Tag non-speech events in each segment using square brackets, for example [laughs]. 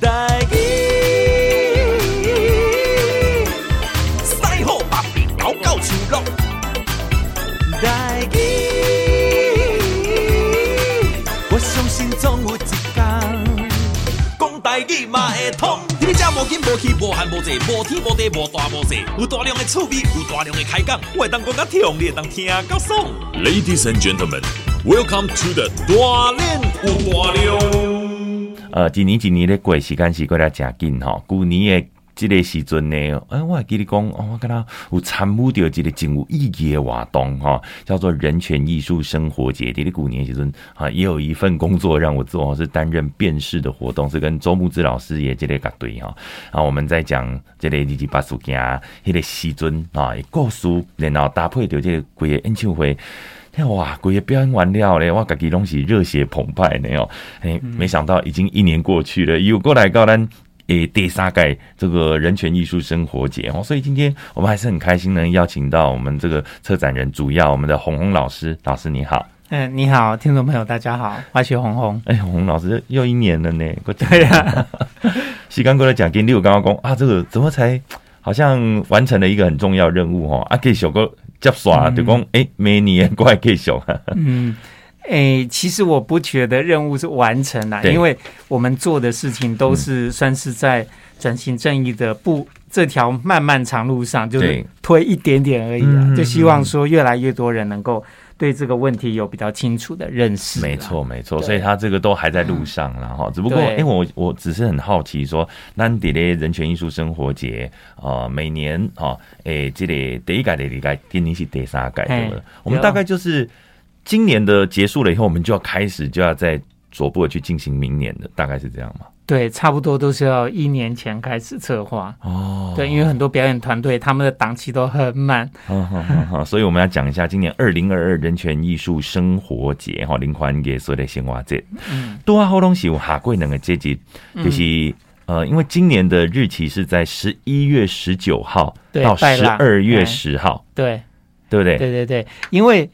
台语，西好北边高高树落。台语，我相信总有一天，讲台语嘛会通。你这无紧无气无寒无济，无天无地无大无小，有大量的趣味，有大量的开讲，我会当讲甲听，你会当听甲爽。Ladies and gentlemen, welcome to the 大练有大量。呃，一年一年的过，时间是过得真紧吼。旧年的这个时阵呢，哎，我还记得讲，哦，我跟他有参与到这个真有意义的活动哈，叫做人权艺术生活节。这个旧年时阵啊，也有一份工作让我做，是担任辨识的活动，是跟周慕姿老师也这个搞对哈。啊，我们在讲这个二二八事件，那个时阵啊，故事，然后搭配着这个规个演唱会。哇，鬼也表演完了嘞，我家己拢是热血澎湃的哦。哎，没想到已经一年过去了，又过来到咱诶第三届这个人权艺术生活节哦。所以今天我们还是很开心能邀请到我们这个策展人主要我们的红红老师，老师你好。嗯，你好，听众朋友大家好，我是红红。哎，红红老师又一年了呢，[laughs] 对呀。西刚过来讲，跟你有刚刚讲啊，这个怎么才好像完成了一个很重要任务哦？啊，给小哥。接耍就讲哎，每年过来继续。嗯，哎、欸，其实我不觉得任务是完成了，因为我们做的事情都是算是在转型正义的步这条漫漫长路上，就是推一点点而已啊。就希望说越来越多人能够。对这个问题有比较清楚的认识，没错没错，所以他这个都还在路上了哈。只不过，因为我我只是很好奇说，南迪的人权艺术生活节啊，每年哈，诶，这里第一届、第二届，今年是第三届，对不对？我们大概就是今年的结束了以后，我们就要开始就要再逐步的去进行明年的，大概是这样吗？对，差不多都是要一年前开始策划哦。对，因为很多表演团队他们的档期都很满。好好好，所以我们要讲一下今年二零二二人权艺术生活节哈，林欢给所有的鲜花节。嗯，多啊，好东西有下贵能的阶级，就是呃，因为今年的日期是在十一月十九号到十二月十号，对，对不对？对对对，因为。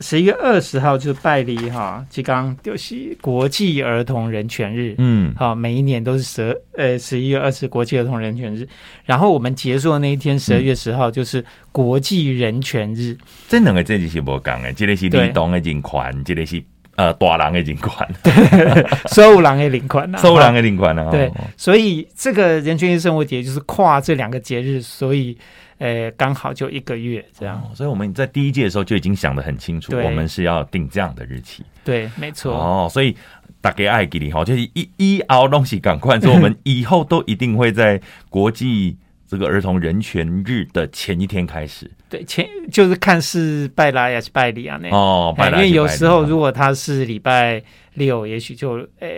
十一月二十号就是拜礼哈，即刚就是国际儿童人权日，嗯，好，每一年都是十呃十一月二十国际儿童人权日，然后我们结束的那一天十二月十号就是国际人权日。这两个这就是无讲的，这个是你懂的真宽，这个是呃大人的人权，[laughs] 对，所有人的人权啊，所有人的人权啊，对，所以这个人权艺术生活节就是跨这两个节日，所以。呃，刚好就一个月这样，哦，所以我们在第一届的时候就已经想得很清楚，我们是要定这样的日期。对，没错。哦，所以大家爱给你好，就是一一熬东西赶快，说我们以后都一定会在国际这个儿童人权日的前一天开始。对，前就是看是拜拉还是拜里啊？那哦，拜拉，因为有时候如果他是礼拜六，也许就呃。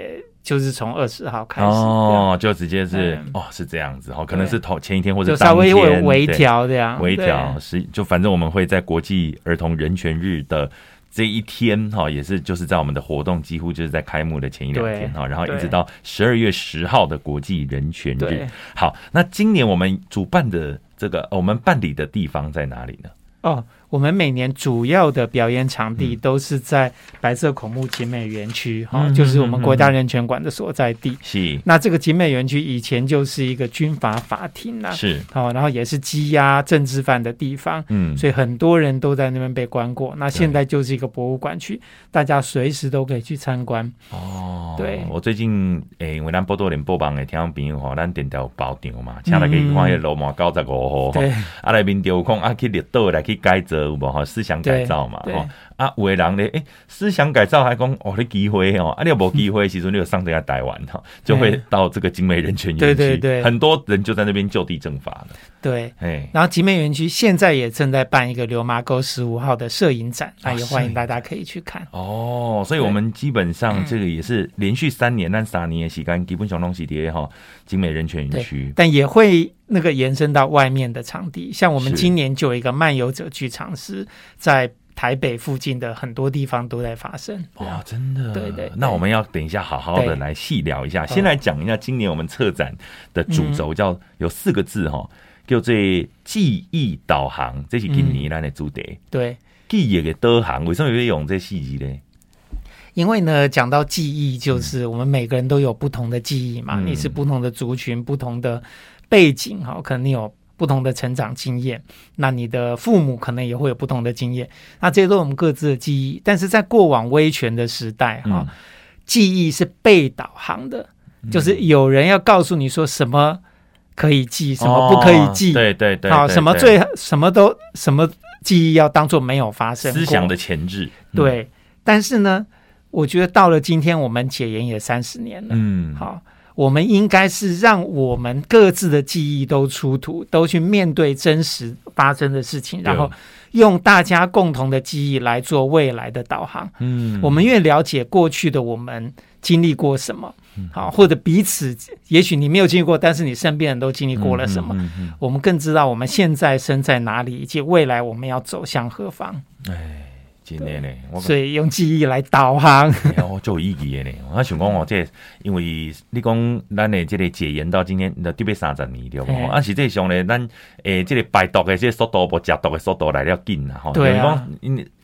就是从二十号开始哦，就直接是、嗯、哦，是这样子哦，可能是头前一天或者就稍微微微调这样，微调是就反正我们会在国际儿童人权日的这一天哈，也是就是在我们的活动几乎就是在开幕的前一两天哈，然后一直到十二月十号的国际人权日。好，那今年我们主办的这个我们办理的地方在哪里呢？哦。我们每年主要的表演场地都是在白色恐怖景美园区，哈、嗯，就是我们国家人权馆的所在地。是，那这个景美园区以前就是一个军阀法庭呐，是，好，然后也是羁押政治犯的地方，嗯，所以很多人都在那边被关过。那现在就是一个博物馆区，大家随时都可以去参观。哦，对，我最近诶、欸，因为咱波多连播帮的听众朋友哈，咱电台有包场嘛，请大家看下罗马九十五号，对，啊来面有空啊去列岛来去改造。思想改造嘛？哈啊，有的人咧，诶，思想改造还讲哦，你机会哦，啊，你有无机会，其实你有上这下台湾哈，[laughs] 就会到这个景美人权园区，对对对，很多人就在那边就地正法了。对，哎，然后景美园区现在也正在办一个流麻沟十五号的摄影展，那也欢迎大家可以去看。哦，所以我们基本上这个也是连续三年，那三年也洗干基本上拢是伫哈景美人权园区，但也会那个延伸到外面的场地，像我们今年就有一个漫游者剧场是在。台北附近的很多地方都在发生哇，真的，对，对对。那我们要等一下好好的来细聊一下，先来讲一下今年我们策展的主轴叫有四个字哈，叫做记忆导航，这是今年来的主题。对，记忆的导航为什么要用这细节呢？因为呢，讲到记忆，就是我们每个人都有不同的记忆嘛。嗯、你是不同的族群，不同的背景，哈，可能你有不同的成长经验。那你的父母可能也会有不同的经验。那这些都是我们各自的记忆。但是在过往威权的时代，哈、嗯，记忆是被导航的，嗯、就是有人要告诉你说什么可以记，什么不可以记。哦、对对对，好，什么最什么都什么。记忆要当做没有发生，思想的前置。嗯、对，但是呢，我觉得到了今天，我们解严也三十年了。嗯，好，我们应该是让我们各自的记忆都出土，都去面对真实发生的事情，然后用大家共同的记忆来做未来的导航。嗯，我们越了解过去的我们经历过什么。好，或者彼此，也许你没有经历过，但是你身边人都经历过了什么？嗯嗯嗯、我们更知道我们现在身在哪里，以及未来我们要走向何方。哎，今年呢，所以用记忆来导航，[laughs] 哦，就有意义的呢。我想讲哦，这因为你讲咱的这个解严到今天，那特别三十年对不？啊，实际上呢，咱诶，这个排毒的这个速度，不食毒的速度来了紧啊。吼，对啊。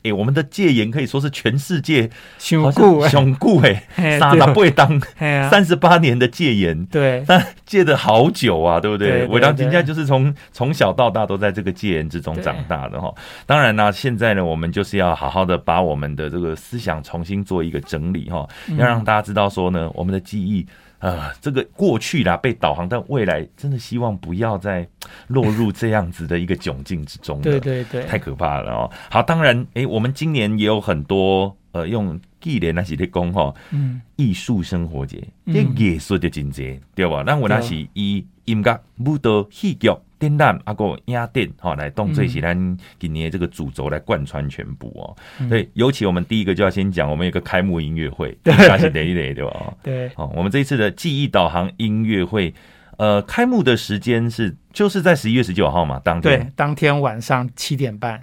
哎、欸，我们的戒严可以说是全世界雄固雄固哎，[laughs] 三十八当三十八年的戒严，对，[laughs] 但戒的好久啊，对不对？我当今天就是从从小到大都在这个戒严之中长大的哈。当然呢，现在呢，我们就是要好好的把我们的这个思想重新做一个整理哈，要让大家知道说呢，我们的记忆。啊，这个过去啦被导航，但未来真的希望不要再落入这样子的一个窘境之中。对对对，太可怕了哦。好，当然，诶，我们今年也有很多呃用纪念那些的功哈，嗯，艺术生活节，艺术的境界，对吧？那我那是以音乐、舞蹈、戏剧。电缆啊，个压电哈，来当做是咱今年这个主轴来贯穿全部哦。所以，尤其我们第一个就要先讲，我们有个开幕音乐会，[laughs] 那是哪一等对吧？对，好，我们这一次的记忆导航音乐会，呃，开幕的时间是就是在十一月十九号嘛，当天对，当天晚上七点半，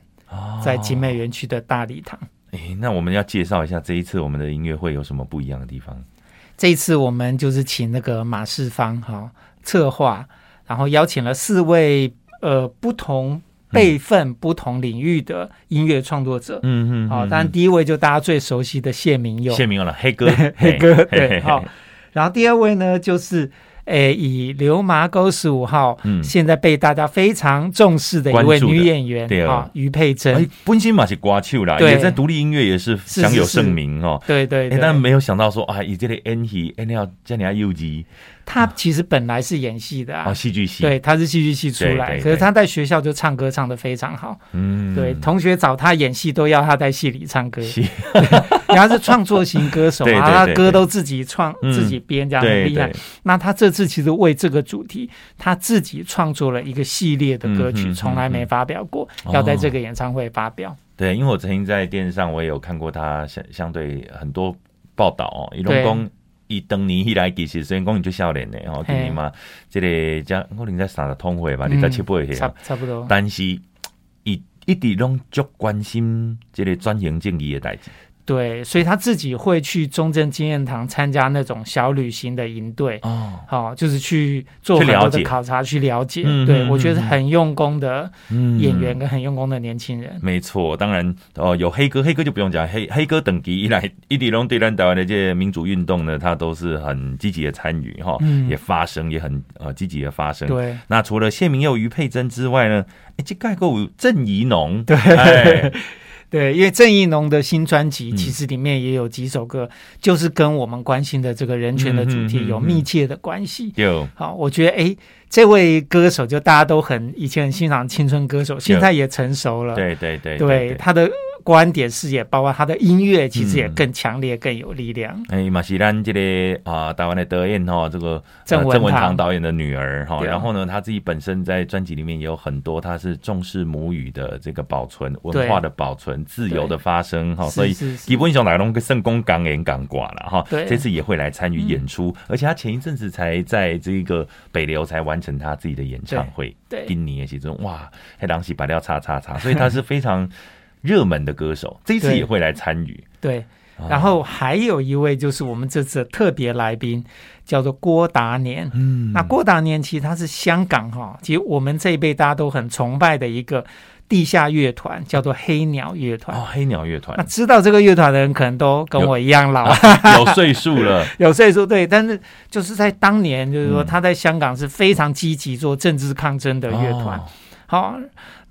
在景美园区的大礼堂。哎、哦，那我们要介绍一下这一次我们的音乐会有什么不一样的地方？这一次我们就是请那个马世芳哈策划。然后邀请了四位呃不同辈分、嗯、不同领域的音乐创作者，嗯嗯，好，当然第一位就大家最熟悉的谢明佑，谢铭祐了，黑哥，[laughs] 黑哥，对，好，然后第二位呢就是。诶，以流麻沟十五号，嗯，现在被大家非常重视的一位女演员，对啊，余佩真，本身嘛是歌手啦，也在独立音乐也是享有盛名哦，对对，但没有想到说啊，以这个 N 戏，演了这样幼稚。他其实本来是演戏的啊，戏剧系，对，他是戏剧系出来，可是他在学校就唱歌唱的非常好，嗯，对，同学找他演戏都要他在戏里唱歌，然后 [laughs] 是创作型歌手啊，他歌都自己创自己编，这样很厉害。那他这次其实为这个主题，他自己创作了一个系列的歌曲，从来没发表过，要在这个演唱会发表。对，因为我曾经在电视上我也有看过他相相对很多报道哦，伊拢讲。伊当年以来其实虽然讲伊就少年的吼，今年嘛，这个才可能在三十通会吧，二十七八岁，差差不多。但是伊一直拢足关心即个转型正义的代志。对，所以他自己会去中正纪念堂参加那种小旅行的营队哦，好，就是去做很多的考察，去了解。对，我觉得是很用功的演员跟很用功的年轻人。没错，当然哦，有黑哥，黑哥就不用讲，黑黑哥等级一来，一直拢对咱台湾的这些民主运动呢，他都是很积极的参与哈，也发声，也很呃积极的发声。对，那除了谢明佑、余佩珍之外呢，哎，这盖过郑怡农，对。对，因为郑义农的新专辑其实里面也有几首歌，嗯、就是跟我们关心的这个人权的主题有密切的关系。有、好，我觉得哎，这位歌手就大家都很以前很欣赏青春歌手，现在也成熟了。对对对，对，对他的。观点视野，包括他的音乐，其实也更强烈、更有力量。哎、嗯，马西兰这个啊，台湾的导演哈，这个郑文郑文堂导演的女儿哈，然后呢，他自己本身在专辑里面也有很多，他是重视母语的这个保存、文化的保存、自由的发声哈，所以基本上来龙跟圣公港演港挂了哈。这次也会来参与演出，而且他前一阵子才在这个北流才完成他自己的演唱会。对，今年其中哇，黑狼喜白料叉叉叉，所以他是非常。热门的歌手这一次也会来参与，对，然后还有一位就是我们这次特别来宾，叫做郭达年。嗯，那郭达年其实他是香港哈，其实我们这一辈大家都很崇拜的一个地下乐团，叫做黑鸟乐团。哦，黑鸟乐团。那知道这个乐团的人，可能都跟我一样老，有，岁数了，[laughs] 有岁数。对，但是就是在当年，就是说他在香港是非常积极做政治抗争的乐团。哦、好。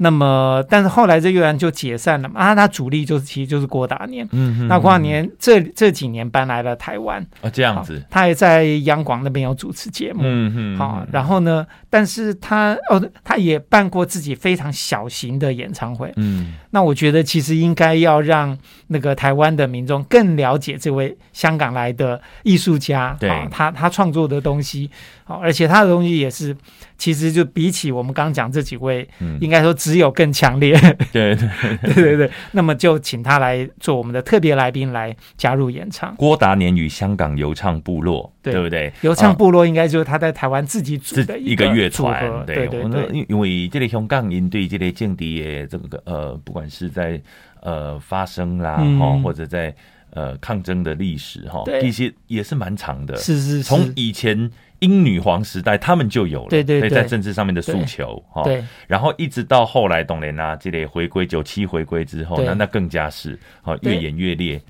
那么，但是后来这乐团就解散了嘛？啊，他主力就是其实就是郭达年。嗯哼，那郭达年这这几年搬来了台湾。哦，这样子。他也在央广那边有主持节目。嗯哼。好，然后呢？但是他哦，他也办过自己非常小型的演唱会。嗯。那我觉得其实应该要让那个台湾的民众更了解这位香港来的艺术家。对。他他创作的东西，好，而且他的东西也是，其实就比起我们刚刚讲这几位，应该说。只有更强烈，[laughs] 对对 [laughs] 对对对。那么就请他来做我们的特别来宾来加入演唱。郭达年与香港游唱部落，对，对不对？游唱部落应该就是他在台湾自己组的一个乐团，对对对。因因为这个香港人对这类政敌的这个呃，不管是在呃发声啦，嗯、或者在呃抗争的历史哈，其实也是蛮长的。是是是，从以前。英女皇时代，他们就有了，对对对，在政治上面的诉求哈，对，然后一直到后来，董莲啊，这类回归九七回归之后，那那更加是好越演越烈。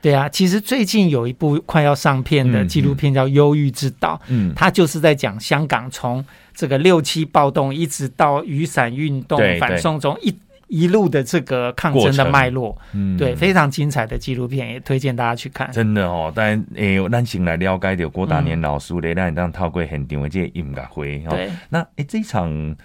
对啊，其实最近有一部快要上片的纪录片叫《忧郁之岛》，嗯，它就是在讲香港从这个六七暴动一直到雨伞运动、反送中一。一路的这个抗争的脉络，嗯，对，非常精彩的纪录片，也推荐大家去看。真的哦，但诶，咱先来了解到郭达年老师的，让你当透过现场的这个音乐会。对，那诶，这一场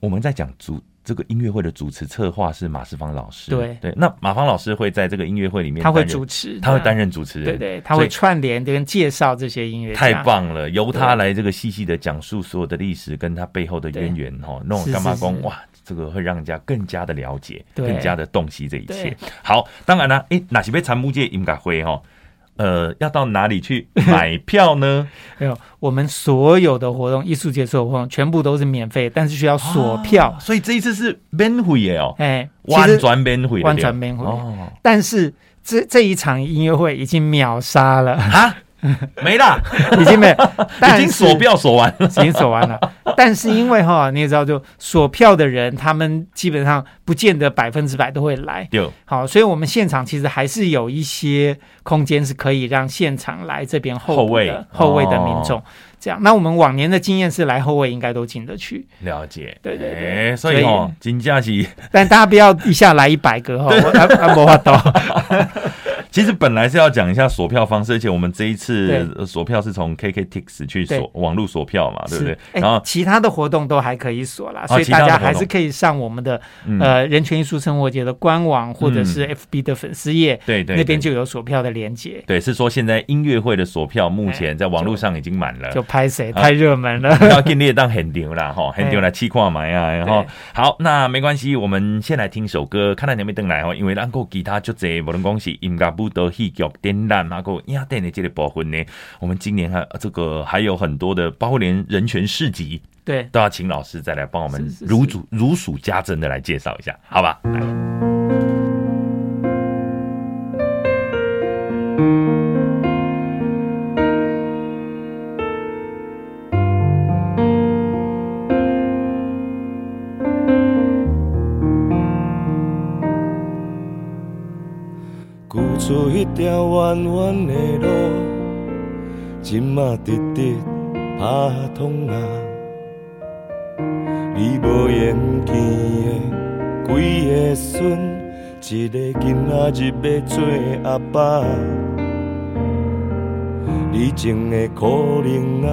我们在讲主这个音乐会的主持策划是马世芳老师。对对，那马芳老师会在这个音乐会里面，他会主持，他会担任主持人，对对，他会串联跟介绍这些音乐。太棒了，由他来这个细细的讲述所有的历史跟他背后的渊源哈，那种干嘛讲哇。这个会让人家更加的了解，更加的洞悉这一切。好，当然了，诶，哪些被参目界音乐会哈？呃，要到哪里去买票呢？[laughs] 没有，我们所有的活动，艺术节所有活动全部都是免费，但是需要锁票，所以这一次是免费哦。哎，完全免费，完全免费哦。但是这这一场音乐会已经秒杀了啊！[laughs] 没啦，已经没有，[laughs] 已经锁票锁完了，已经锁完了。但是因为哈，你也知道，就锁票的人，他们基本上不见得百分之百都会来。有好，所以我们现场其实还是有一些空间是可以让现场来这边候补的后卫的民众。这样，那我们往年的经验是来后卫应该都进得去。了解，对对对，所以哦，金假期，但大家不要一下来一百个哈，[laughs] 我我无法度。其实本来是要讲一下锁票方式，而且我们这一次锁票是从 KKTix 去锁网络锁票嘛，对不对？然后其他的活动都还可以锁啦，所以大家还是可以上我们的呃人权艺术生活节的官网或者是 FB 的粉丝页，对对，那边就有锁票的连接。对，是说现在音乐会的锁票目前在网络上已经满了，就拍谁太热门了，[laughs] 要给你当很牛啦哈，很牛来气矿买啊，然后好，那没关系，我们先来听首歌，看到你没登来哦，因为咱个吉他就这无论讲是音乐。不得戏剧展览，啊个雅典的这个部分呢，我们今年还这个还有很多的，包括连人权市集，对，都要请老师再来帮我们如数如数家珍的来介绍一下，好吧？来。做一条弯弯的路，今嘛直直拍通啊！你无缘见的几个孙，一个囡仔日要做阿爸，你种的可能啊，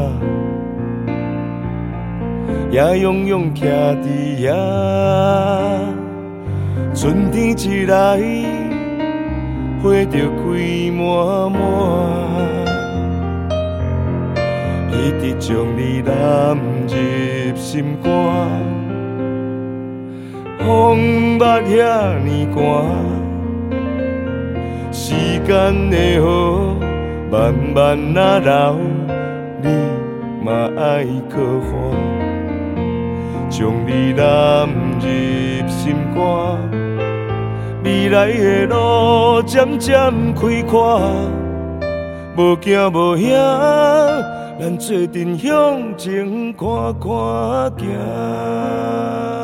也永远徛伫遐，春天一来。花就开满满，一直将你揽入心肝。风捌遐尼寒，时间的河慢慢啊流，你嘛爱可还，将你揽入心肝。未来的路渐渐开阔，无惊无险，咱做阵向前看看行。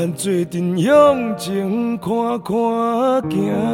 咱做阵向前看看行。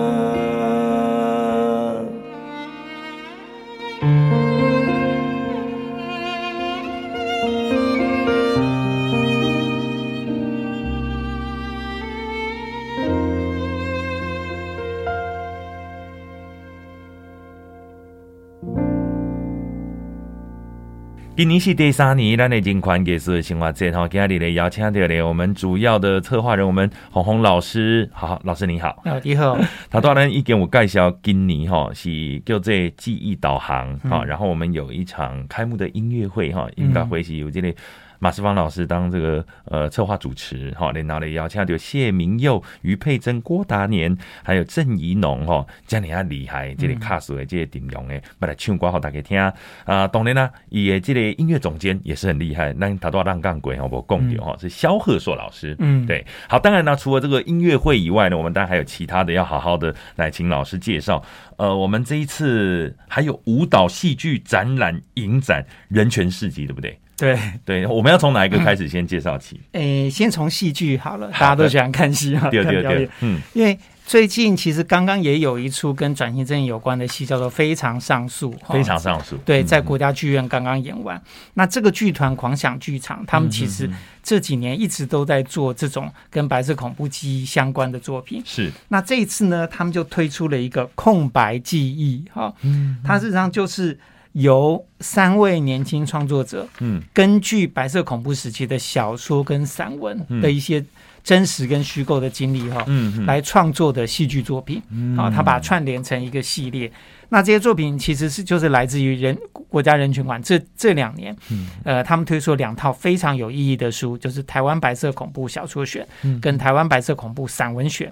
今年是第三年，咱的金宽给是新华节哈，今日咧邀请到了我们主要的策划人，我们红红老师，好，好，老师你好，你好，[laughs] 他当然已经有介绍今年哈是叫做记忆导航哈，然后我们有一场开幕的音乐会哈，应该会是有这里。马世芳老师当这个呃策划主持哈，连拿了邀请到谢明佑、余佩珍、郭达年，还有郑怡农哈，这样厉害，这里卡数的这些顶用的，把来唱歌好大家听啊。当然呢，也这里音乐总监也是很厉害，那他都要让杠鬼哈，我共有哈，是萧贺硕老师。嗯，对，好，当然呢，除了这个音乐会以外呢，我们当然还有其他的要好好的来请老师介绍。呃，我们这一次还有舞蹈、戏剧展览、影展、人权市集，对不对？对对，我们要从哪一个开始先介绍起？诶，先从戏剧好了，大家都喜欢看戏 [laughs] 哈，对对对，嗯，因为最近其实刚刚也有一出跟转型正义有关的戏，叫做《非常上诉》。非常上诉，对，在国家剧院刚刚演完。那这个剧团狂想剧场，他们其实这几年一直都在做这种跟白色恐怖记忆相关的作品。是。那这一次呢，他们就推出了一个空白记忆，哈，嗯，它事实上就是。由三位年轻创作者，嗯，根据白色恐怖时期的小说跟散文的一些真实跟虚构的经历，哈，嗯，来创作的戏剧作品，啊，他把它串联成一个系列。那这些作品其实是就是来自于人国家人权馆这这两年，呃，他们推出了两套非常有意义的书，就是《台湾白色恐怖小说选》跟《台湾白色恐怖散文选》。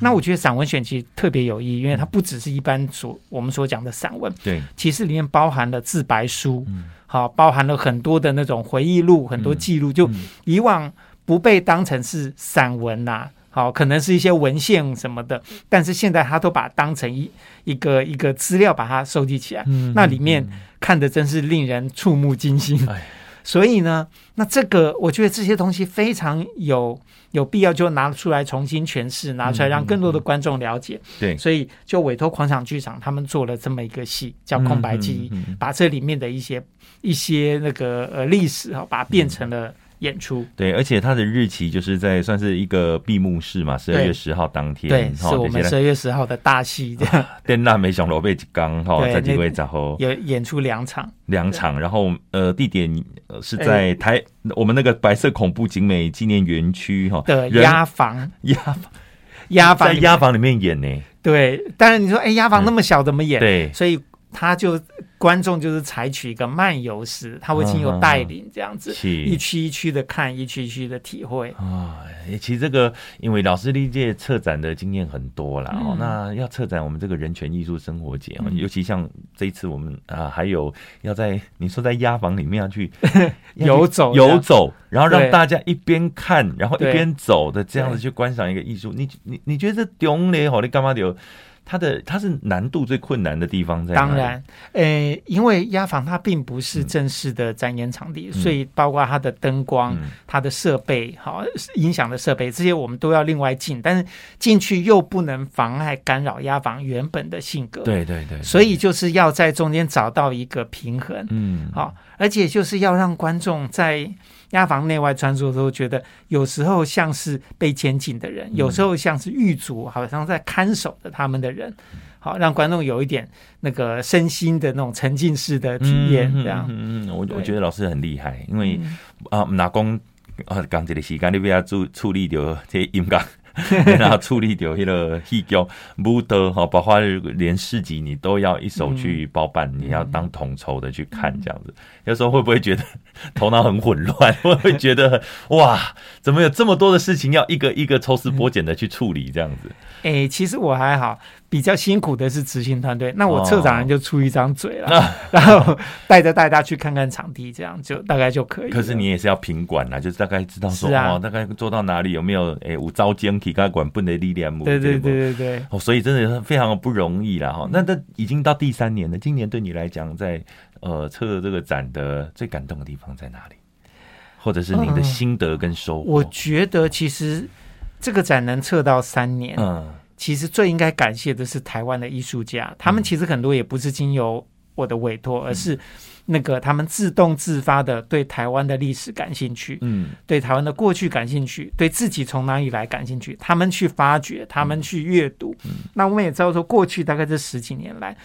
那我觉得散文选其实特别有意义，因为它不只是一般所我们所讲的散文，对，其实里面包含了自白书，好，包含了很多的那种回忆录，很多记录，就以往不被当成是散文呐。好，可能是一些文献什么的，但是现在他都把它当成一一个一个资料，把它收集起来。嗯，那里面看的真是令人触目惊心。哎，所以呢，那这个我觉得这些东西非常有有必要，就拿出来重新诠释，拿出来让更多的观众了解。对，所以就委托狂想剧场，他们做了这么一个戏，叫《空白记忆》，把这里面的一些一些那个呃历史哈，把它变成了。演出。对，而且它的日期就是在算是一个闭幕式嘛，十二月十号当天，对，是我们十二月十号的大戏 [laughs] 这样。电娜没想罗贝吉刚哈在几位然后有演出两场，两场，然后呃地点是在台我们那个白色恐怖景美纪念园区哈。的押房，押房，押房在押房里面演呢。对，当然你说哎，押房那么小怎么演？对，所以。他就观众就是采取一个漫游式，他会经由带领这样子，一区一区的看，一区一区的体会啊。其实这个因为老师历届策展的经验很多了哦，那要策展我们这个人权艺术生活节，尤其像这一次我们啊，还有要在你说在押房里面要去 [laughs] 游走游走，然后让大家一边看，然后一边走的这样子去观赏一个艺术。你你你觉得这丢嘞好，你干嘛的？它的它是难度最困难的地方在？当然，呃、欸，因为压房它并不是正式的展演场地，嗯、所以包括它的灯光、嗯、它的设备、好音响的设备这些，我们都要另外进。但是进去又不能妨碍干扰压房原本的性格。对对对，所以就是要在中间找到一个平衡。嗯，好，而且就是要让观众在。押房内外穿梭的时候，觉得有时候像是被监禁的人，有时候像是狱卒，好像在看守着他们的人。好让观众有一点那个身心的那种沉浸式的体验，这样。嗯嗯，我我觉得老师很厉害，因为啊，拿工啊，刚这个时间你不要处处理掉这些音乐。[laughs] 然后处理掉迄个戏剧、舞蹈哈，包括连市集你都要一手去包办，嗯、你要当统筹的去看这样子。有时候会不会觉得 [laughs] 头脑很混乱？[laughs] 会不会觉得 [laughs] 哇，怎么有这么多的事情要一个一个抽丝剥茧的去处理这样子？哎、欸，其实我还好。比较辛苦的是执行团队，那我策展人就出一张嘴了，哦、然后带着大家去看看场地，这样就大概就可以。可是你也是要品管啊，就是大概知道说啊、哦，大概做到哪里有没有哎，五招间体该管不能力量对对对对对。哦，所以真的是非常的不容易了哈。那这已经到第三年了，今年对你来讲，在呃策这个展的最感动的地方在哪里？或者是您的心得跟收获？嗯、我觉得其实这个展能测到三年，嗯。其实最应该感谢的是台湾的艺术家，他们其实很多也不是经由我的委托，而是那个他们自动自发的对台湾的历史感兴趣，嗯，对台湾的过去感兴趣，对自己从哪里来感兴趣，他们去发掘，他们去阅读。那我们也知道说，过去大概这十几年来。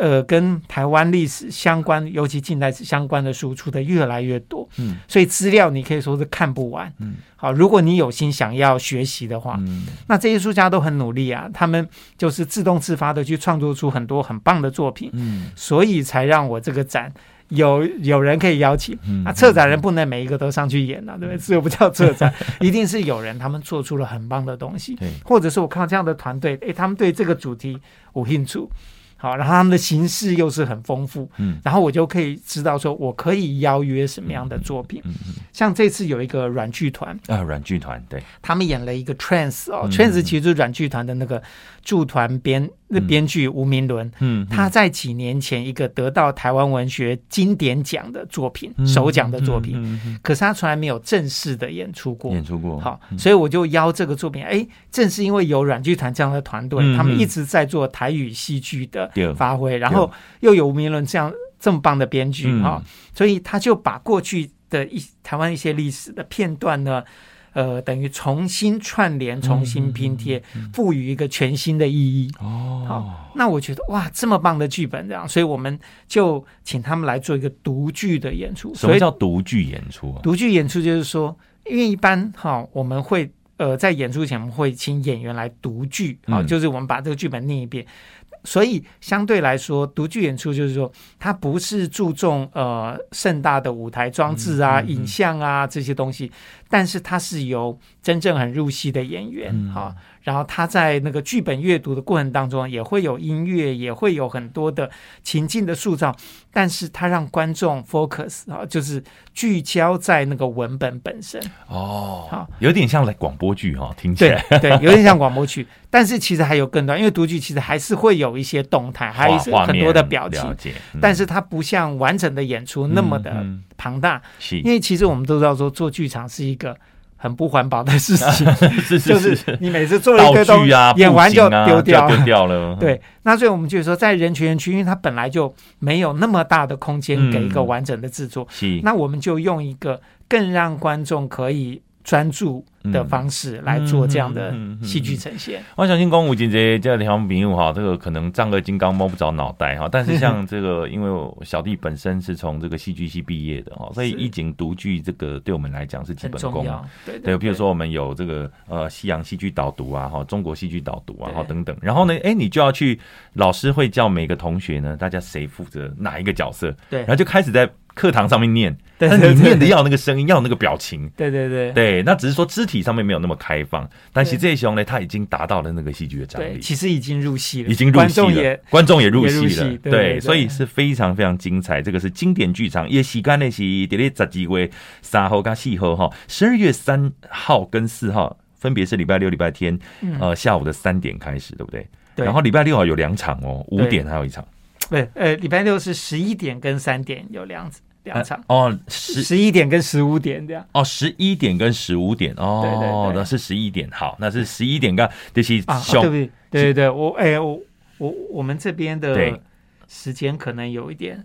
呃，跟台湾历史相关，尤其近代史相关的书出的越来越多，嗯，所以资料你可以说是看不完，嗯，好，如果你有心想要学习的话，嗯，那这些书家都很努力啊，他们就是自动自发的去创作出很多很棒的作品，嗯，所以才让我这个展有有人可以邀请，嗯，啊，策展人不能每一个都上去演啊，对不对？这又不叫策展，[laughs] 一定是有人他们做出了很棒的东西，对，或者是我看到这样的团队，诶，他们对这个主题有兴趣。好，然后他们的形式又是很丰富，嗯，然后我就可以知道说，我可以邀约什么样的作品，嗯，嗯，像这次有一个软剧团啊，软剧团，对，他们演了一个 Trance 哦，嗯，Trance 其实就是软剧团的那个驻团编。那编剧吴明伦，嗯，嗯，他在几年前一个得到台湾文学经典奖的作品，嗯、首奖的作品，可是他从来没有正式的演出过，演出过。好，嗯、所以我就邀这个作品，哎，正是因为有软剧团这样的团队，嗯、他们一直在做台语戏剧的发挥，嗯、然后又有吴明伦这样这么棒的编剧哈、嗯，所以他就把过去的一台湾一些历史的片段呢。呃，等于重新串联、重新拼贴，赋予一个全新的意义。哦，好，那我觉得哇，这么棒的剧本，这样，所以我们就请他们来做一个独剧的演出。什么叫独剧演出啊？读剧演出就是说，因为一般哈，我们会呃在演出前我们会请演员来读剧，啊，就是我们把这个剧本念一遍。所以相对来说，独剧演出就是说，它不是注重呃盛大的舞台装置啊、影像啊这些东西。但是它是由真正很入戏的演员哈、嗯，然后他在那个剧本阅读的过程当中，也会有音乐，也会有很多的情境的塑造，但是他让观众 focus 啊，就是聚焦在那个文本本身。哦，好，有点像来广播剧哈，听起来。对，对，有点像广播剧，但是其实还有更多，因为读剧其实还是会有一些动态，还有很多的表情，嗯、但是它不像完整的演出那么的庞大，嗯嗯、因为其实我们都知道说做剧场是一个很不环保的事情，[laughs] 就是你每次做了一个东西，演完就丢掉，丢掉了。[laughs] 对，那所以我们就是说，在人群园区，因为它本来就没有那么大的空间给一个完整的制作，那我们就用一个更让观众可以。专注的方式来做这样的戏剧呈现。我相信公务姐姐这条名物哈，这个可能丈二金刚摸不着脑袋哈。[laughs] 但是像这个，因为我小弟本身是从这个戏剧系毕业的哈，[laughs] 所以一景独剧这个对我们来讲是基本功。对对，比如说我们有这个呃西洋戏剧导读啊，哈，中国戏剧导读啊，哈等等。然后呢，哎，你就要去老师会叫每个同学呢，大家谁负责哪一个角色？对，然后就开始在。课堂上面念，但是你念的要那个声音，要那个表情，对对对对，那只是说肢体上面没有那么开放，但是这一熊呢，他已经达到了那个戏剧的张力，其实已经入戏了，已经入戏了，观众也入戏了，对，所以是非常非常精彩。这个是经典剧场，也时间的是第六十几位三号跟四号哈，十二月三号跟四号分别是礼拜六、礼拜天，呃，下午的三点开始，对不对？对。然后礼拜六啊有两场哦，五点还有一场。对，呃，礼拜六是十一点跟三点有两场。两场。哦，十十一点跟十五点这样。哦，十一点跟十五点哦，对对对，那是十一点，好，那是十一点跟这些啊，对不对？对对对，我哎我我我们这边的时间可能有一点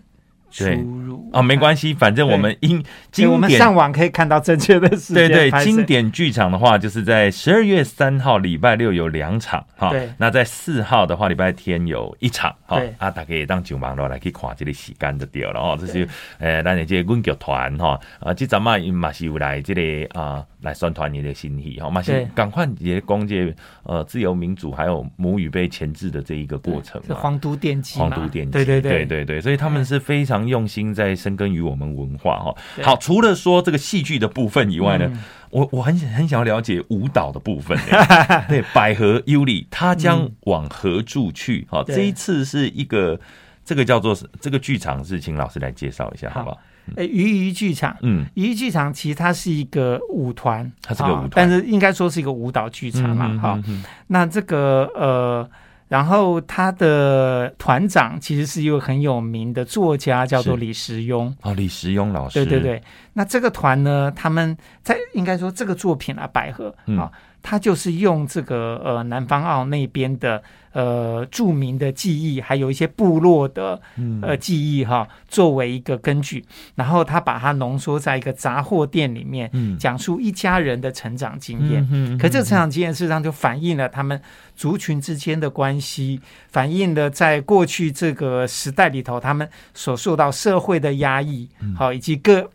出入。啊哦，没关系，反正我们因经典，我们上网可以看到正确的时间。对对，经典剧场的话，就是在十二月三号礼拜六有两场哈，对，那在四号的话礼拜天有一场哈，啊，大家当九忙了来去看这个时间就对了哦，这是呃，咱的这个阮剧团哈，啊，这阵嘛因嘛是有来这个啊来宣传你的心意好，嘛先赶快也讲这呃自由民主还有母语被钳制的这一个过程，是皇都电器，皇都电器，对对对。对对对，所以他们是非常用心在深耕于我们文化哈。好，除了说这个戏剧的部分以外呢，我我很很想要了解舞蹈的部分。[laughs] 对，百合优里，他将往何处去？好，这一次是一个这个叫做这个剧场，是请老师来介绍一下，好不好？诶，鱼鱼剧场，嗯，鱼鱼剧场其实它是一个舞团，它是个舞团，但是应该说是一个舞蹈剧场嘛，哈。那这个呃。然后他的团长其实是一位很有名的作家，叫做李时庸。哦，李时庸老师。对对对。那这个团呢，他们在应该说这个作品啊，百合啊。嗯他就是用这个呃南方澳那边的呃著名的记忆，还有一些部落的呃记忆哈，作为一个根据，然后他把它浓缩在一个杂货店里面，讲述一家人的成长经验。可这个成长经验事实上就反映了他们族群之间的关系，反映了在过去这个时代里头他们所受到社会的压抑，好以及各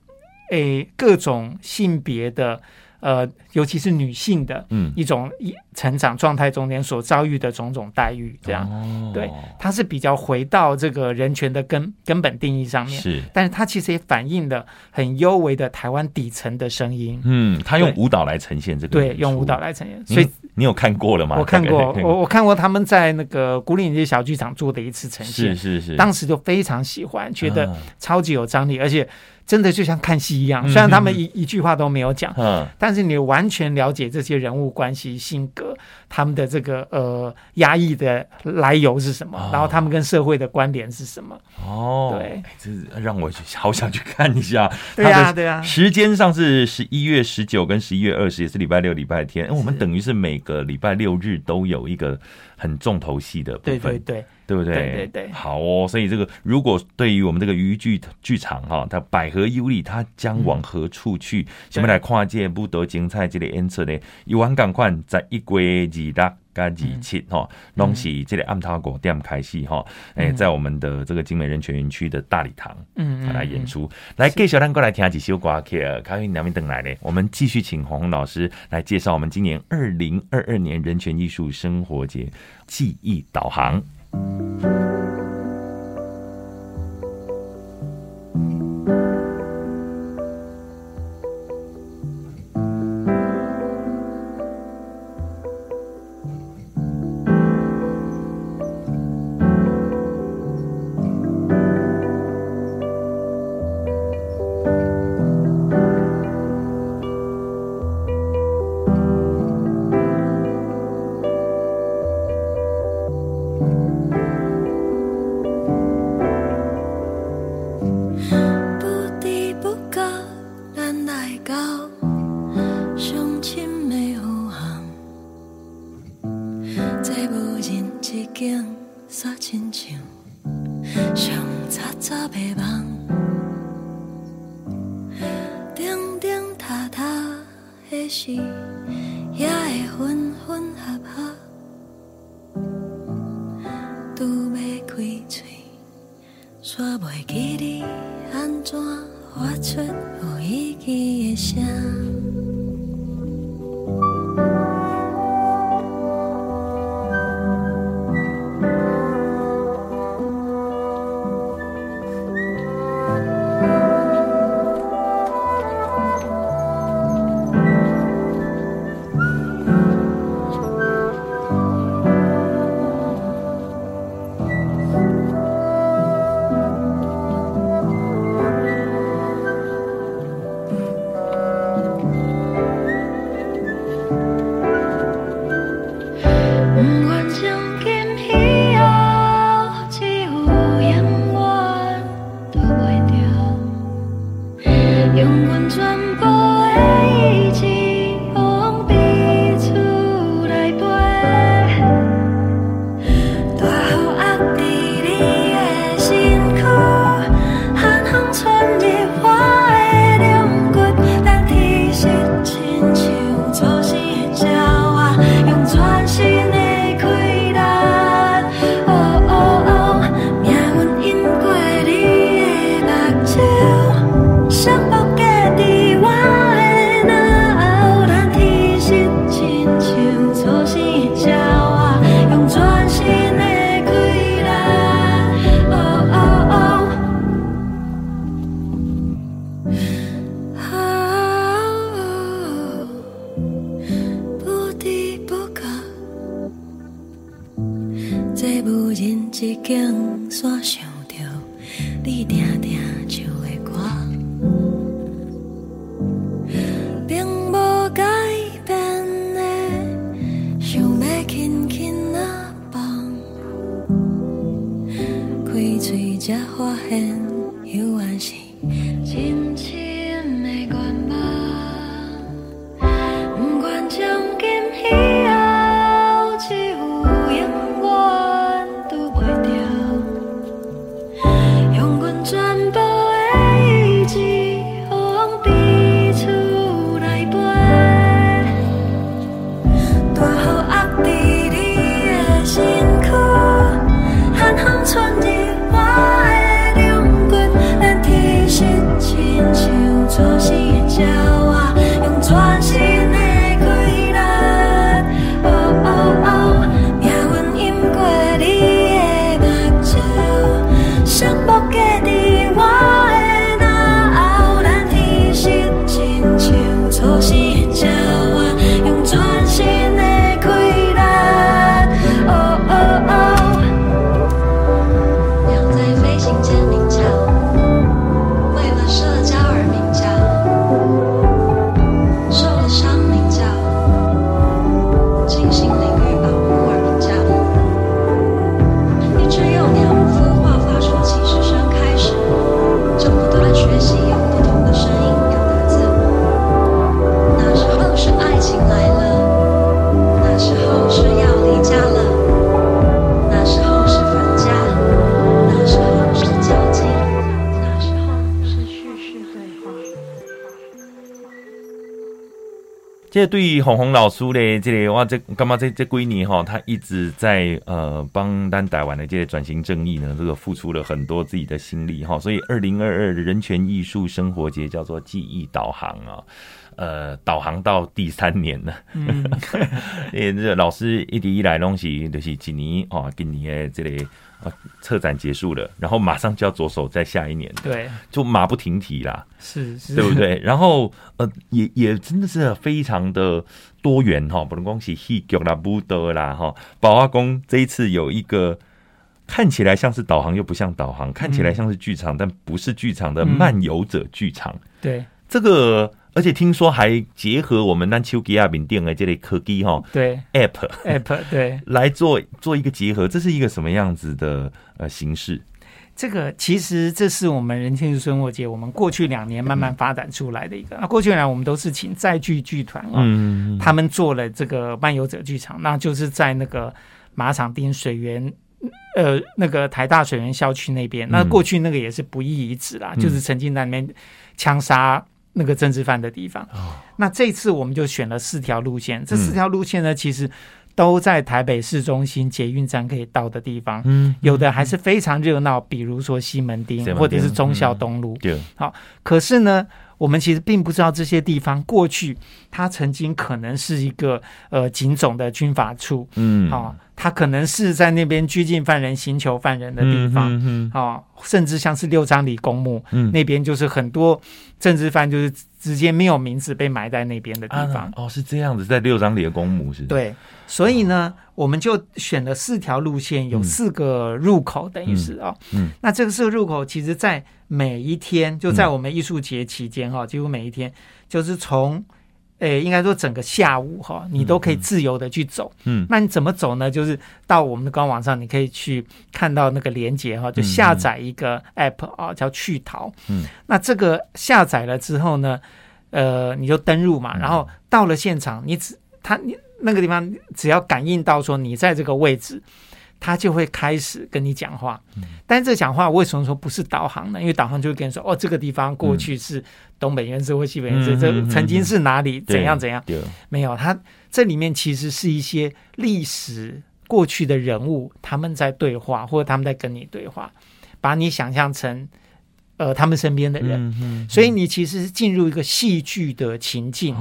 诶各种性别的。呃，尤其是女性的，嗯，一种一成长状态中间所遭遇的种种待遇，这样，哦、对，它是比较回到这个人权的根根本定义上面，是，但是它其实也反映了很幽微的台湾底层的声音，嗯，他用舞蹈来呈现这个，对，用舞蹈来呈现，所以你，你有看过了吗？我看过，[laughs] 我我看过他们在那个古岭街小剧场做的一次呈现，是是是，当时就非常喜欢，觉得超级有张力，而且。真的就像看戏一样，虽然他们一一句话都没有讲，嗯，但是你完全了解这些人物关系、性格，他们的这个呃压抑的来由是什么，哦、然后他们跟社会的关联是什么？哦，对，这让我好想去看一下。[laughs] 对呀，对呀。时间上是十一月十九跟十一月二十，也是礼拜六、礼拜天。是我们等于是每个礼拜六日都有一个很重头戏的部分。对对对。对不对？对对对，好哦。所以这个，如果对于我们这个渔剧剧场哈，它百合优里，它将往何处去？下面来跨界不得精彩这个演出呢？有完赶快在一月二六加二七哈，拢是这个暗头五点开始哈。哎，在我们的这个精美人权园区的大礼堂，嗯来演出。来，继续咱过来听几首歌曲。咖啡两边等来呢，我们继续请红红老师来介绍我们今年二零二二年人权艺术生活节记忆导航。thank you. 这无人之境，煞亲像上早早的梦，叮叮塔塔的事，也会分分合合。这对于红红老师的这个，我这干嘛这这几年哈，他一直在呃帮咱台湾的这个转型正义呢，这个付出了很多自己的心力哈。所以二零二二人权艺术生活节叫做记忆导航啊，呃，导航到第三年了。嗯，[laughs] 这老师一直以来东西就是几年哦，今年的这个。啊，策展结束了，然后马上就要着手在下一年，对，就马不停蹄啦，是是，对不对？[laughs] 然后呃，也也真的是非常的多元哈，不能光是戏剧啦、舞蹈啦哈。宝阿公这一次有一个看起来像是导航又不像导航，看起来像是剧场、嗯、但不是剧场的漫游者剧场，嗯、对这个。而且听说还结合我们咱手机啊、面顶的这类科技哈，对 app app 对 [laughs] 来做做一个结合，这是一个什么样子的呃形式？这个其实这是我们人权艺术生活节，我们过去两年慢慢发展出来的一个。那、嗯啊、过去两年我们都是请在剧剧团啊，嗯，他们做了这个漫游者剧场，那就是在那个马场町水源呃那个台大水源校区那边。那过去那个也是不义遗址啦，嗯、就是曾经在那边枪杀。那个政治犯的地方，那这次我们就选了四条路线。这四条路线呢，其实都在台北市中心捷运站可以到的地方。嗯，有的还是非常热闹，比如说西门町或者是忠孝东路。对，好，可是呢，我们其实并不知道这些地方过去它曾经可能是一个呃警总的军法处。嗯，啊，它可能是在那边拘禁犯人、刑求犯人的地方，嗯嗯嗯哦、甚至像是六张里公墓，嗯、那边就是很多政治犯，就是直接没有名字被埋在那边的地方。啊、哦，是这样子，在六张里的公墓是？对，所以呢，哦、我们就选了四条路线，有四个入口，等于是啊，嗯嗯、那这个四个入口，其实在每一天，就在我们艺术节期间哈，几乎每一天就是从。诶，应该说整个下午哈，你都可以自由的去走。嗯，那你怎么走呢？就是到我们的官网上，你可以去看到那个连接哈，就下载一个 app 啊，叫去淘。嗯，那这个下载了之后呢，呃，你就登入嘛，然后到了现场，你只他你那个地方只要感应到说你在这个位置。他就会开始跟你讲话，但是这讲话为什么说不是导航呢？因为导航就会跟你说，哦，这个地方过去是东北原子或西北原子，这曾经是哪里，怎样怎样？没有，它这里面其实是一些历史过去的人物，他们在对话，或者他们在跟你对话，把你想象成呃他们身边的人，所以你其实是进入一个戏剧的情境，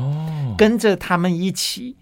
跟着他们一起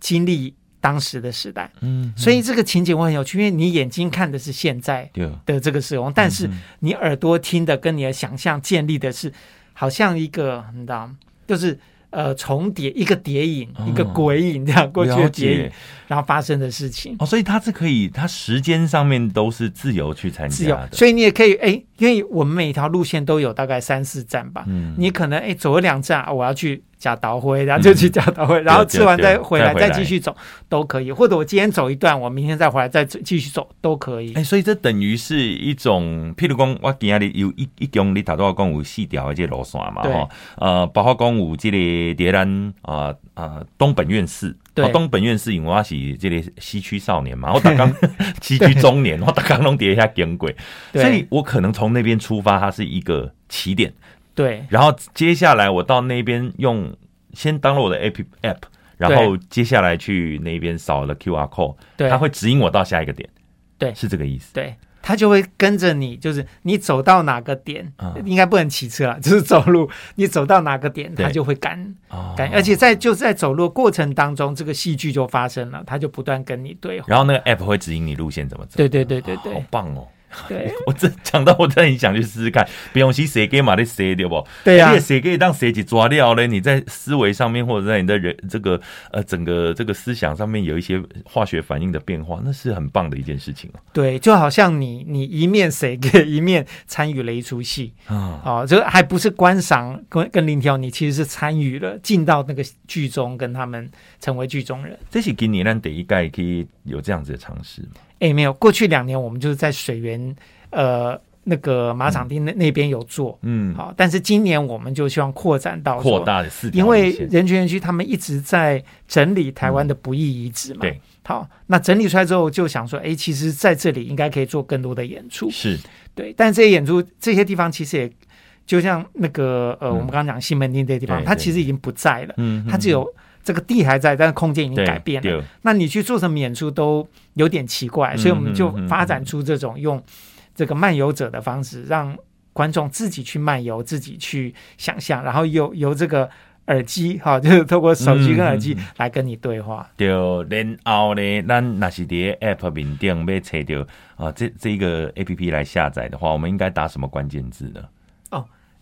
经历。当时的时代，嗯，所以这个情景会很有趣，因为你眼睛看的是现在的这个时空，但是你耳朵听的跟你的想象建立的是，好像一个你知道，就是呃，重叠一个叠影，一个鬼影这样过去的叠影，然后发生的事情。哦，所以它是可以，它时间上面都是自由去参加的，自由，所以你也可以哎，因为我们每一条路线都有大概三四站吧，嗯，你可能哎走了两站，我要去。假岛灰，然后就去假岛会，然后吃完再回来，再继续走都可以。或者我今天走一段，我明天再回来再继续走都可以。哎，所以这等于是一种，譬如讲，我今日有一一公里，头都要讲有四条的这路线嘛，哈，呃，包括讲有这个叠兰啊啊东本院寺，对，东本院是因为我是这个西区少年嘛，我打刚 [laughs] 西区中年，我打刚弄叠一下经轨，所以我可能从那边出发，它是一个起点。对，然后接下来我到那边用先当了我的 app app，然后接下来去那边扫了 QR code，对，它会指引我到下一个点，对，是这个意思。对，它就会跟着你，就是你走到哪个点，嗯、应该不能骑车了，[laughs] 就是走路，你走到哪个点，它就会赶赶，而且在就在走路过程当中，这个戏剧就发生了，它就不断跟你对话，然后那个 app 会指引你路线怎么走。对对对对对，好棒哦。[laughs] 对，我真讲到，我真的很想去试试看。不用去设计嘛，你谁对不？对呀、啊，设计当谁去抓掉嘞。你在思维上面，或者在你的人这个呃整个这个思想上面有一些化学反应的变化，那是很棒的一件事情哦。对，就好像你你一面谁给，一面参与了一出戏 [laughs] 啊，哦，这还不是观赏跟跟聆听，你其实是参与了，进到那个剧中，跟他们成为剧中人。这是今年咱第一届可以有这样子的尝试吗？哎，没有，过去两年我们就是在水源，呃，那个马场町那那边有做，嗯，好，但是今年我们就希望扩展到扩大的四条，因为人权园区他们一直在整理台湾的不义遗址嘛，对，好，那整理出来之后就想说，哎，其实在这里应该可以做更多的演出，是。对，但这些演出这些地方其实也就像那个呃，我们刚刚讲西门町这些地方，它其实已经不在了，嗯，它只有。这个地还在，但是空间已经改变了。那你去做什么演出都有点奇怪，所以我们就发展出这种用这个漫游者的方式，让观众自己去漫游，自己去想象，然后由由这个耳机哈，就是透过手机跟耳机来跟你对话。对，然后呢，咱那是在 App 面顶要找到啊，这这一个 APP 来下载的话，我们应该打什么关键字呢？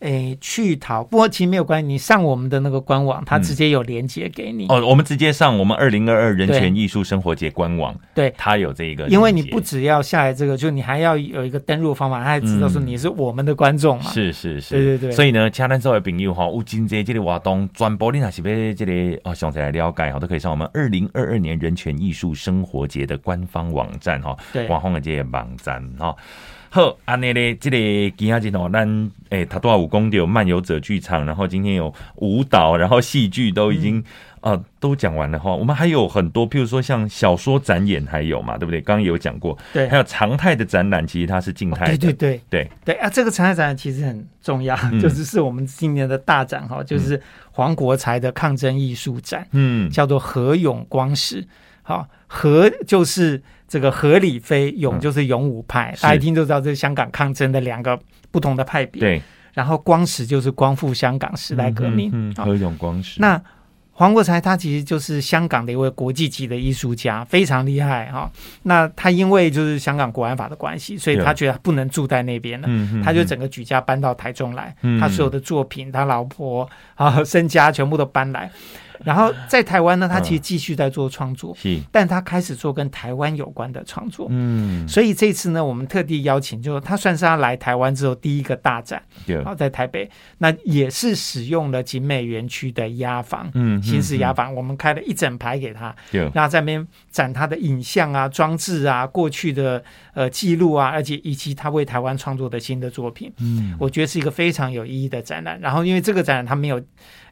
诶，去淘，不过其实没有关系。你上我们的那个官网，它直接有连接给你。哦，我们直接上我们二零二二人权艺术生活节官网，对，它有这一个。因为你不只要下来这个，就你还要有一个登录方法，他还知道说你是我们的观众嘛。是是是，对对对。所以呢，其他所有朋友哈，有真济这里活动，转播你还是被这里哦，想起来了解哈，都可以上我们二零二二年人权艺术生活节的官方网站哈，对，官方的这个网站哈。好，安尼咧，这个今下日哦，咱诶，他多少五公里有漫游者剧场，然后今天有舞蹈，然后戏剧都已经啊、嗯。呃、都讲完了哈。我们还有很多，譬如说像小说展演还有嘛，对不对？刚刚有讲过，对，还有常态的展览，其实它是静态的，哦、对对对。对。对啊。这个常态展览其实很重要，嗯、就是是我们今年的大展哈，就是黄国才的抗争艺术展，嗯，叫做何勇光史，好，和就是。这个何理非勇就是勇武派，嗯、大家一听就知道这是香港抗争的两个不同的派别。对，然后光史就是光复香港时代革命。嗯，何勇光史。那黄国才他其实就是香港的一位国际级的艺术家，非常厉害哈。那他因为就是香港国安法的关系，所以他觉得不能住在那边了，嗯、他就整个举家搬到台中来，嗯、他所有的作品、他老婆啊身家全部都搬来。然后在台湾呢，他其实继续在做创作，是，但他开始做跟台湾有关的创作，嗯，所以这次呢，我们特地邀请，就他算是他来台湾之后第一个大展，对，好，在台北，那也是使用了景美园区的压房，嗯，新式压房，我们开了一整排给他，对，然后在那边展他的影像啊、装置啊、过去的呃记录啊，而且以及他为台湾创作的新的作品，嗯，我觉得是一个非常有意义的展览。然后因为这个展览他没有。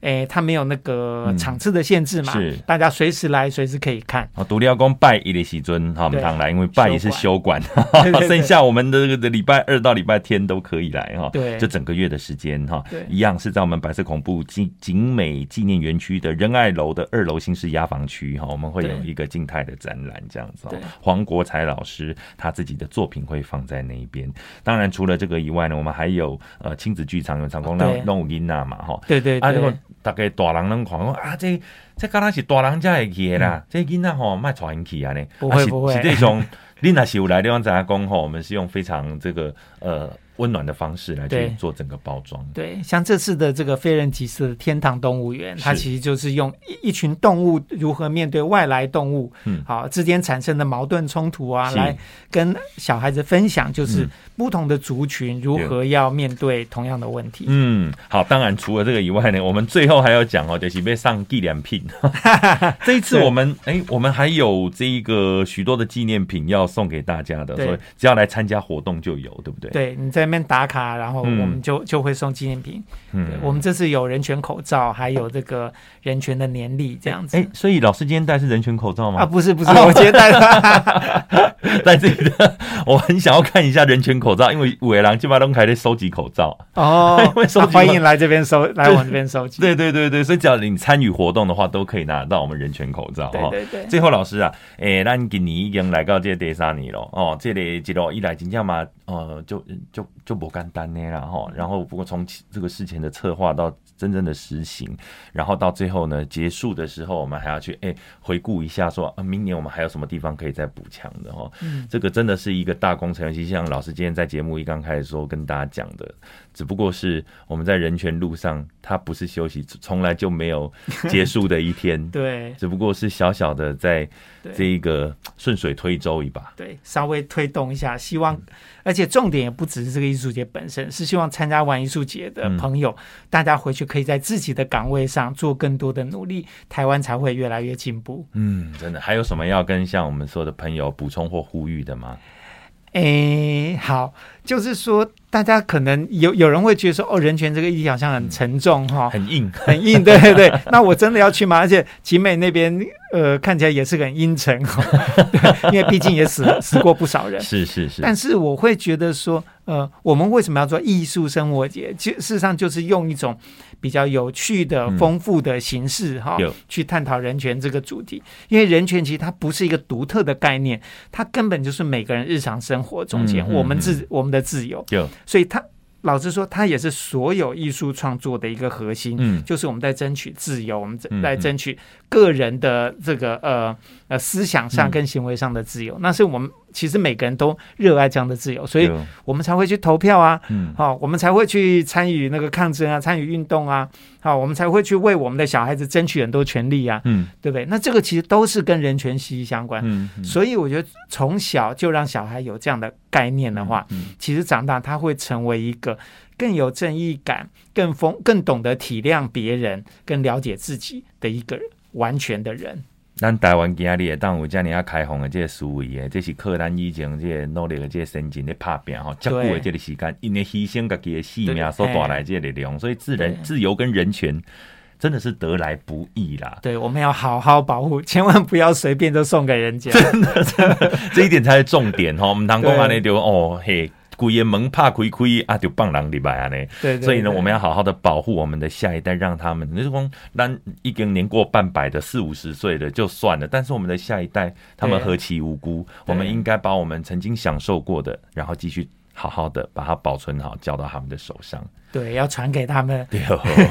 诶，他没有那个场次的限制嘛？是，大家随时来，随时可以看。哦，独立要讲拜一的时尊，哈，我们常来，因为拜一是休馆，[laughs] 剩下我们的这个礼拜二到礼拜天都可以来哈。对，就整个月的时间哈，一样是在我们白色恐怖景景美纪念园区的仁爱楼的二楼新式压房区哈，我们会有一个静态的展览这样子。对，黄国才老师他自己的作品会放在那一边。当然，除了这个以外呢，我们还有呃亲子剧场有长工那弄音呐嘛哈。对对啊，这个。大概大人拢看讲啊，这这敢若是大人才会去的啦，嗯、这囡仔吼莫带因去啊呢。不会不会。实际上，你若是有来地方，咱讲吼，我们是用非常这个呃温暖的方式来去做整个包装。对，像这次的这个非人即事的天堂动物园，它其实就是用一一群动物如何面对外来动物，嗯，好之间产生的矛盾冲突啊，来跟小孩子分享，就是不同的族群如何要面对同样的问题。嗯，好，当然除了这个以外呢，我们最后还要讲哦，就是被上纪念品。[laughs] 这一次我们哎、欸，我们还有这一个许多的纪念品要送给大家的，所以只要来参加活动就有，对不对？对，你在那边打卡，然后我们就、嗯、就会送纪念品。嗯，我们这次有人权口罩，还有这个人权的年历这样子。哎、欸，所以老师今天戴是人权口罩吗？啊，不是不是，我今天戴的。[laughs] 在这里的，我很想要看一下人权口罩，因为伟郎基本上都还在收集口罩哦。[laughs] 欢迎来这边收，[laughs] 来我们这边收集。对对对对，所以只要你参与活动的话，都可以拿得到我们人权口罩。对对对。最后老师啊，哎、欸，咱今年已经来到这个第三年了哦，这里一路以来真正嘛，呃，就就就不简单呢啦哈。然后不过从这个事前的策划到真正的实行，然后到最后呢结束的时候，我们还要去哎、欸、回顾一下说，说啊，明年我们还有什么地方可以再补强的哈。嗯，这个真的是一个大工程，尤其像老师今天在节目一刚开始说跟大家讲的，只不过是我们在人权路上，它不是休息，从来就没有结束的一天。[laughs] 对，只不过是小小的在这一个顺水推舟一把，对，稍微推动一下，希望，嗯、而且重点也不只是这个艺术节本身，是希望参加完艺术节的朋友，嗯、大家回去可以在自己的岗位上做更多的努力，台湾才会越来越进步。嗯，真的，还有什么要跟像我们所有的朋友补充或呼吁的吗？哎、欸，好，就是说，大家可能有有人会觉得说，哦，人权这个议题好像很沉重哈、嗯，很硬，很硬，对对对。那我真的要去吗？而且集美那边，呃，看起来也是个很阴沉哈，因为毕竟也死死过不少人。[laughs] 是是是。但是我会觉得说，呃，我们为什么要做艺术生活节？其实事实上就是用一种。比较有趣的、丰富的形式哈，嗯、去探讨人权这个主题。因为人权其实它不是一个独特的概念，它根本就是每个人日常生活中间、嗯、我们自、嗯、我们的自由。有所以它。老实说，它也是所有艺术创作的一个核心，嗯，就是我们在争取自由，我们在争取个人的这个呃呃思想上跟行为上的自由，那是我们其实每个人都热爱这样的自由，所以我们才会去投票啊，嗯，好，我们才会去参与那个抗争啊，参与运动啊，好，我们才会去为我们的小孩子争取很多权利啊，嗯，对不对？那这个其实都是跟人权息息相关，嗯，所以我觉得从小就让小孩有这样的概念的话，其实长大他会成为一个。更有正义感、更丰、更懂得体谅别人、更了解自己的一个完全的人。咱台湾今日当有这样啊开放的这个思维，这是靠咱以前这个努力的这个先进的打拼哈，较久的这个时间，因为牺牲自己的性命所带来这个力量，所以自然自由跟人权真的是得来不易啦。[laughs] 对，我们要好好保护，千万不要随便就送给人家。[laughs] 真的，真的，这一点才是重点哈。我们当公安的就哦嘿。鬼也门怕亏亏啊，就棒狼礼拜啊呢。对，所以呢，我们要好好的保护我们的下一代，让他们，那光那一个年过半百的四五十岁的就算了，但是我们的下一代，他们何其无辜，我们应该把我们曾经享受过的，然后继续好好的把它保存好，交到他们的手上。对，要传给他们，[laughs] 对，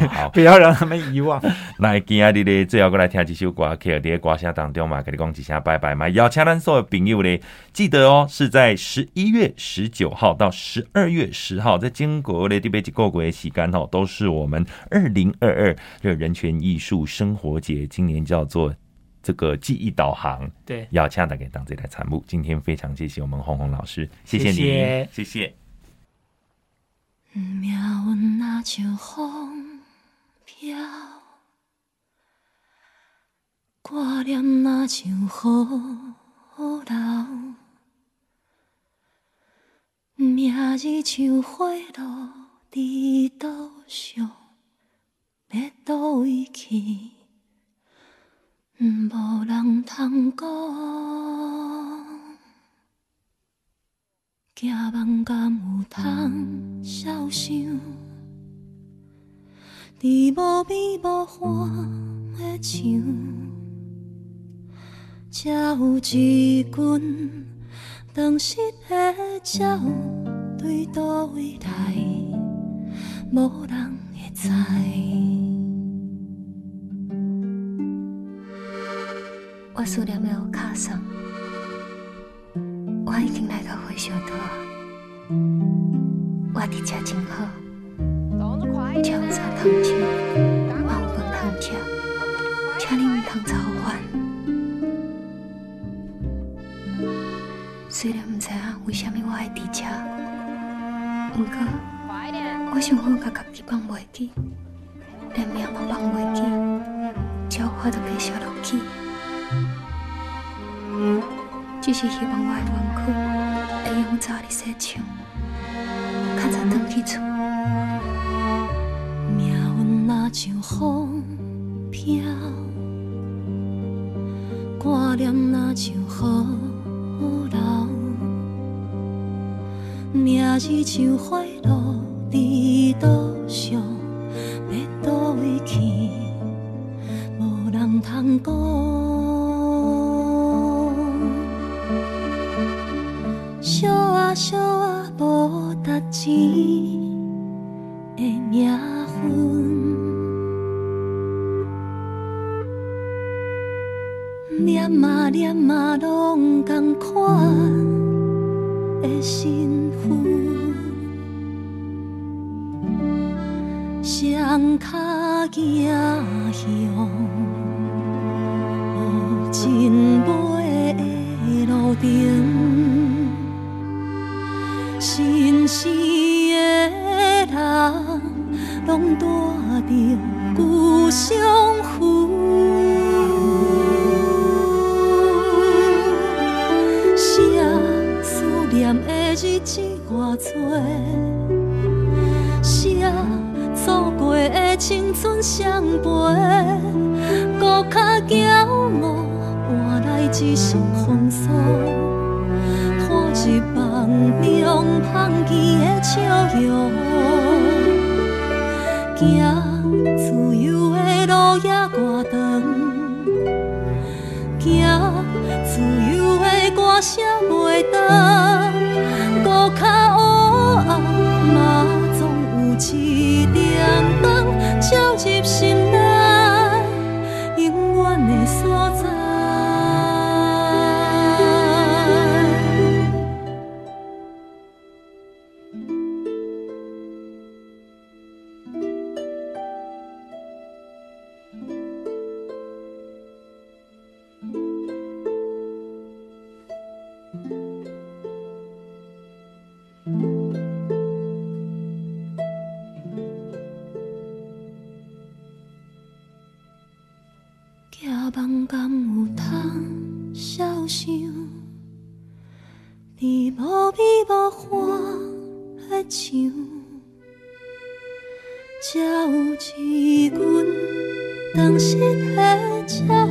好，[laughs] 不要让他们遗忘。那今天的最后过来听几首歌，可以在歌声当中嘛，跟你讲几声拜拜嘛。邀请咱所有朋友呢，记得哦，是在十一月十九号到十二月十号，在经过的这边几个国时间哈，都是我们二零二二这人权艺术生活节，今年叫做这个记忆导航。对，要恰大给当这台产物。今天非常谢谢我们红红老师，谢谢你，谢谢。谢谢命运若像风飘，挂念若像雨流，明日像花落在路上，要倒位去，无人通讲。行梦敢有通消想？伫无边无岸的墙，才有一群当时的鸟对倒位来，无人会知。我思念的有卡桑。我已经来到火烧岛，我伫遮真好，车有衫通穿，嘛有饭通食，请你毋通操烦。虽然毋知影为虾米我爱伫遮，毋过我想好甲家己放袂记，连命嘛放袂记，只有我着继续落去。只是希望我的冤屈会用早日洗清，较早转去厝。命运若像风飘，挂念若像雨流，命字像花落青春伤悲，搁较骄傲，换来一身风霜。一梦中放弃的笑容，行自由的路也偌长，行自由的歌声袂断，搁较才有一阮当时的车，